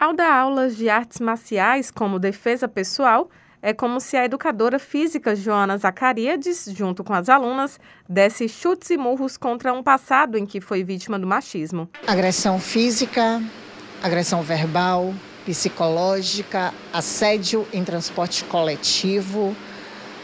Ao dar aulas de artes marciais como defesa pessoal, é como se a educadora física Joana Zacariades, junto com as alunas, desse chutes e murros contra um passado em que foi vítima do machismo. Agressão física, agressão verbal, psicológica, assédio em transporte coletivo.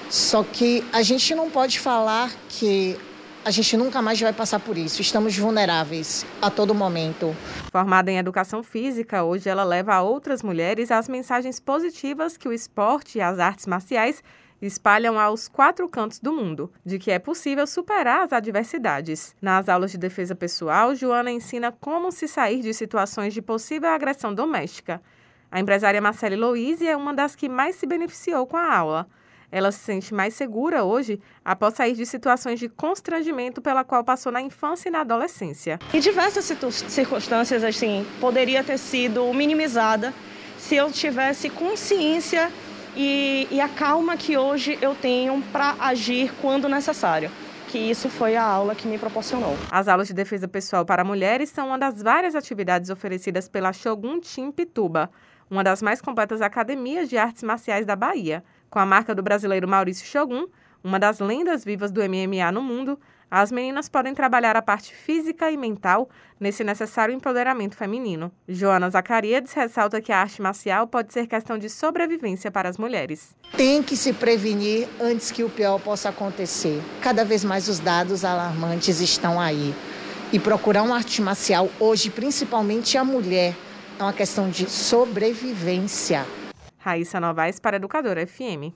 Só que a gente não pode falar que a gente nunca mais vai passar por isso. Estamos vulneráveis a todo momento. Formada em educação física, hoje ela leva a outras mulheres as mensagens positivas que o esporte e as artes marciais espalham aos quatro cantos do mundo, de que é possível superar as adversidades. Nas aulas de defesa pessoal, Joana ensina como se sair de situações de possível agressão doméstica. A empresária Marcele Louise é uma das que mais se beneficiou com a aula. Ela se sente mais segura hoje após sair de situações de constrangimento pela qual passou na infância e na adolescência. Em diversas circunstâncias, assim, poderia ter sido minimizada se eu tivesse consciência e, e a calma que hoje eu tenho para agir quando necessário que isso foi a aula que me proporcionou. As aulas de defesa pessoal para mulheres são uma das várias atividades oferecidas pela Shogun Team Pituba, uma das mais completas academias de artes marciais da Bahia. Com a marca do brasileiro Maurício Shogun, uma das lendas vivas do MMA no mundo, as meninas podem trabalhar a parte física e mental nesse necessário empoderamento feminino. Joana Zacarias ressalta que a arte marcial pode ser questão de sobrevivência para as mulheres. Tem que se prevenir antes que o pior possa acontecer. Cada vez mais os dados alarmantes estão aí. E procurar uma arte marcial hoje, principalmente a mulher, é uma questão de sobrevivência. Raíssa Novaes para Educadora FM.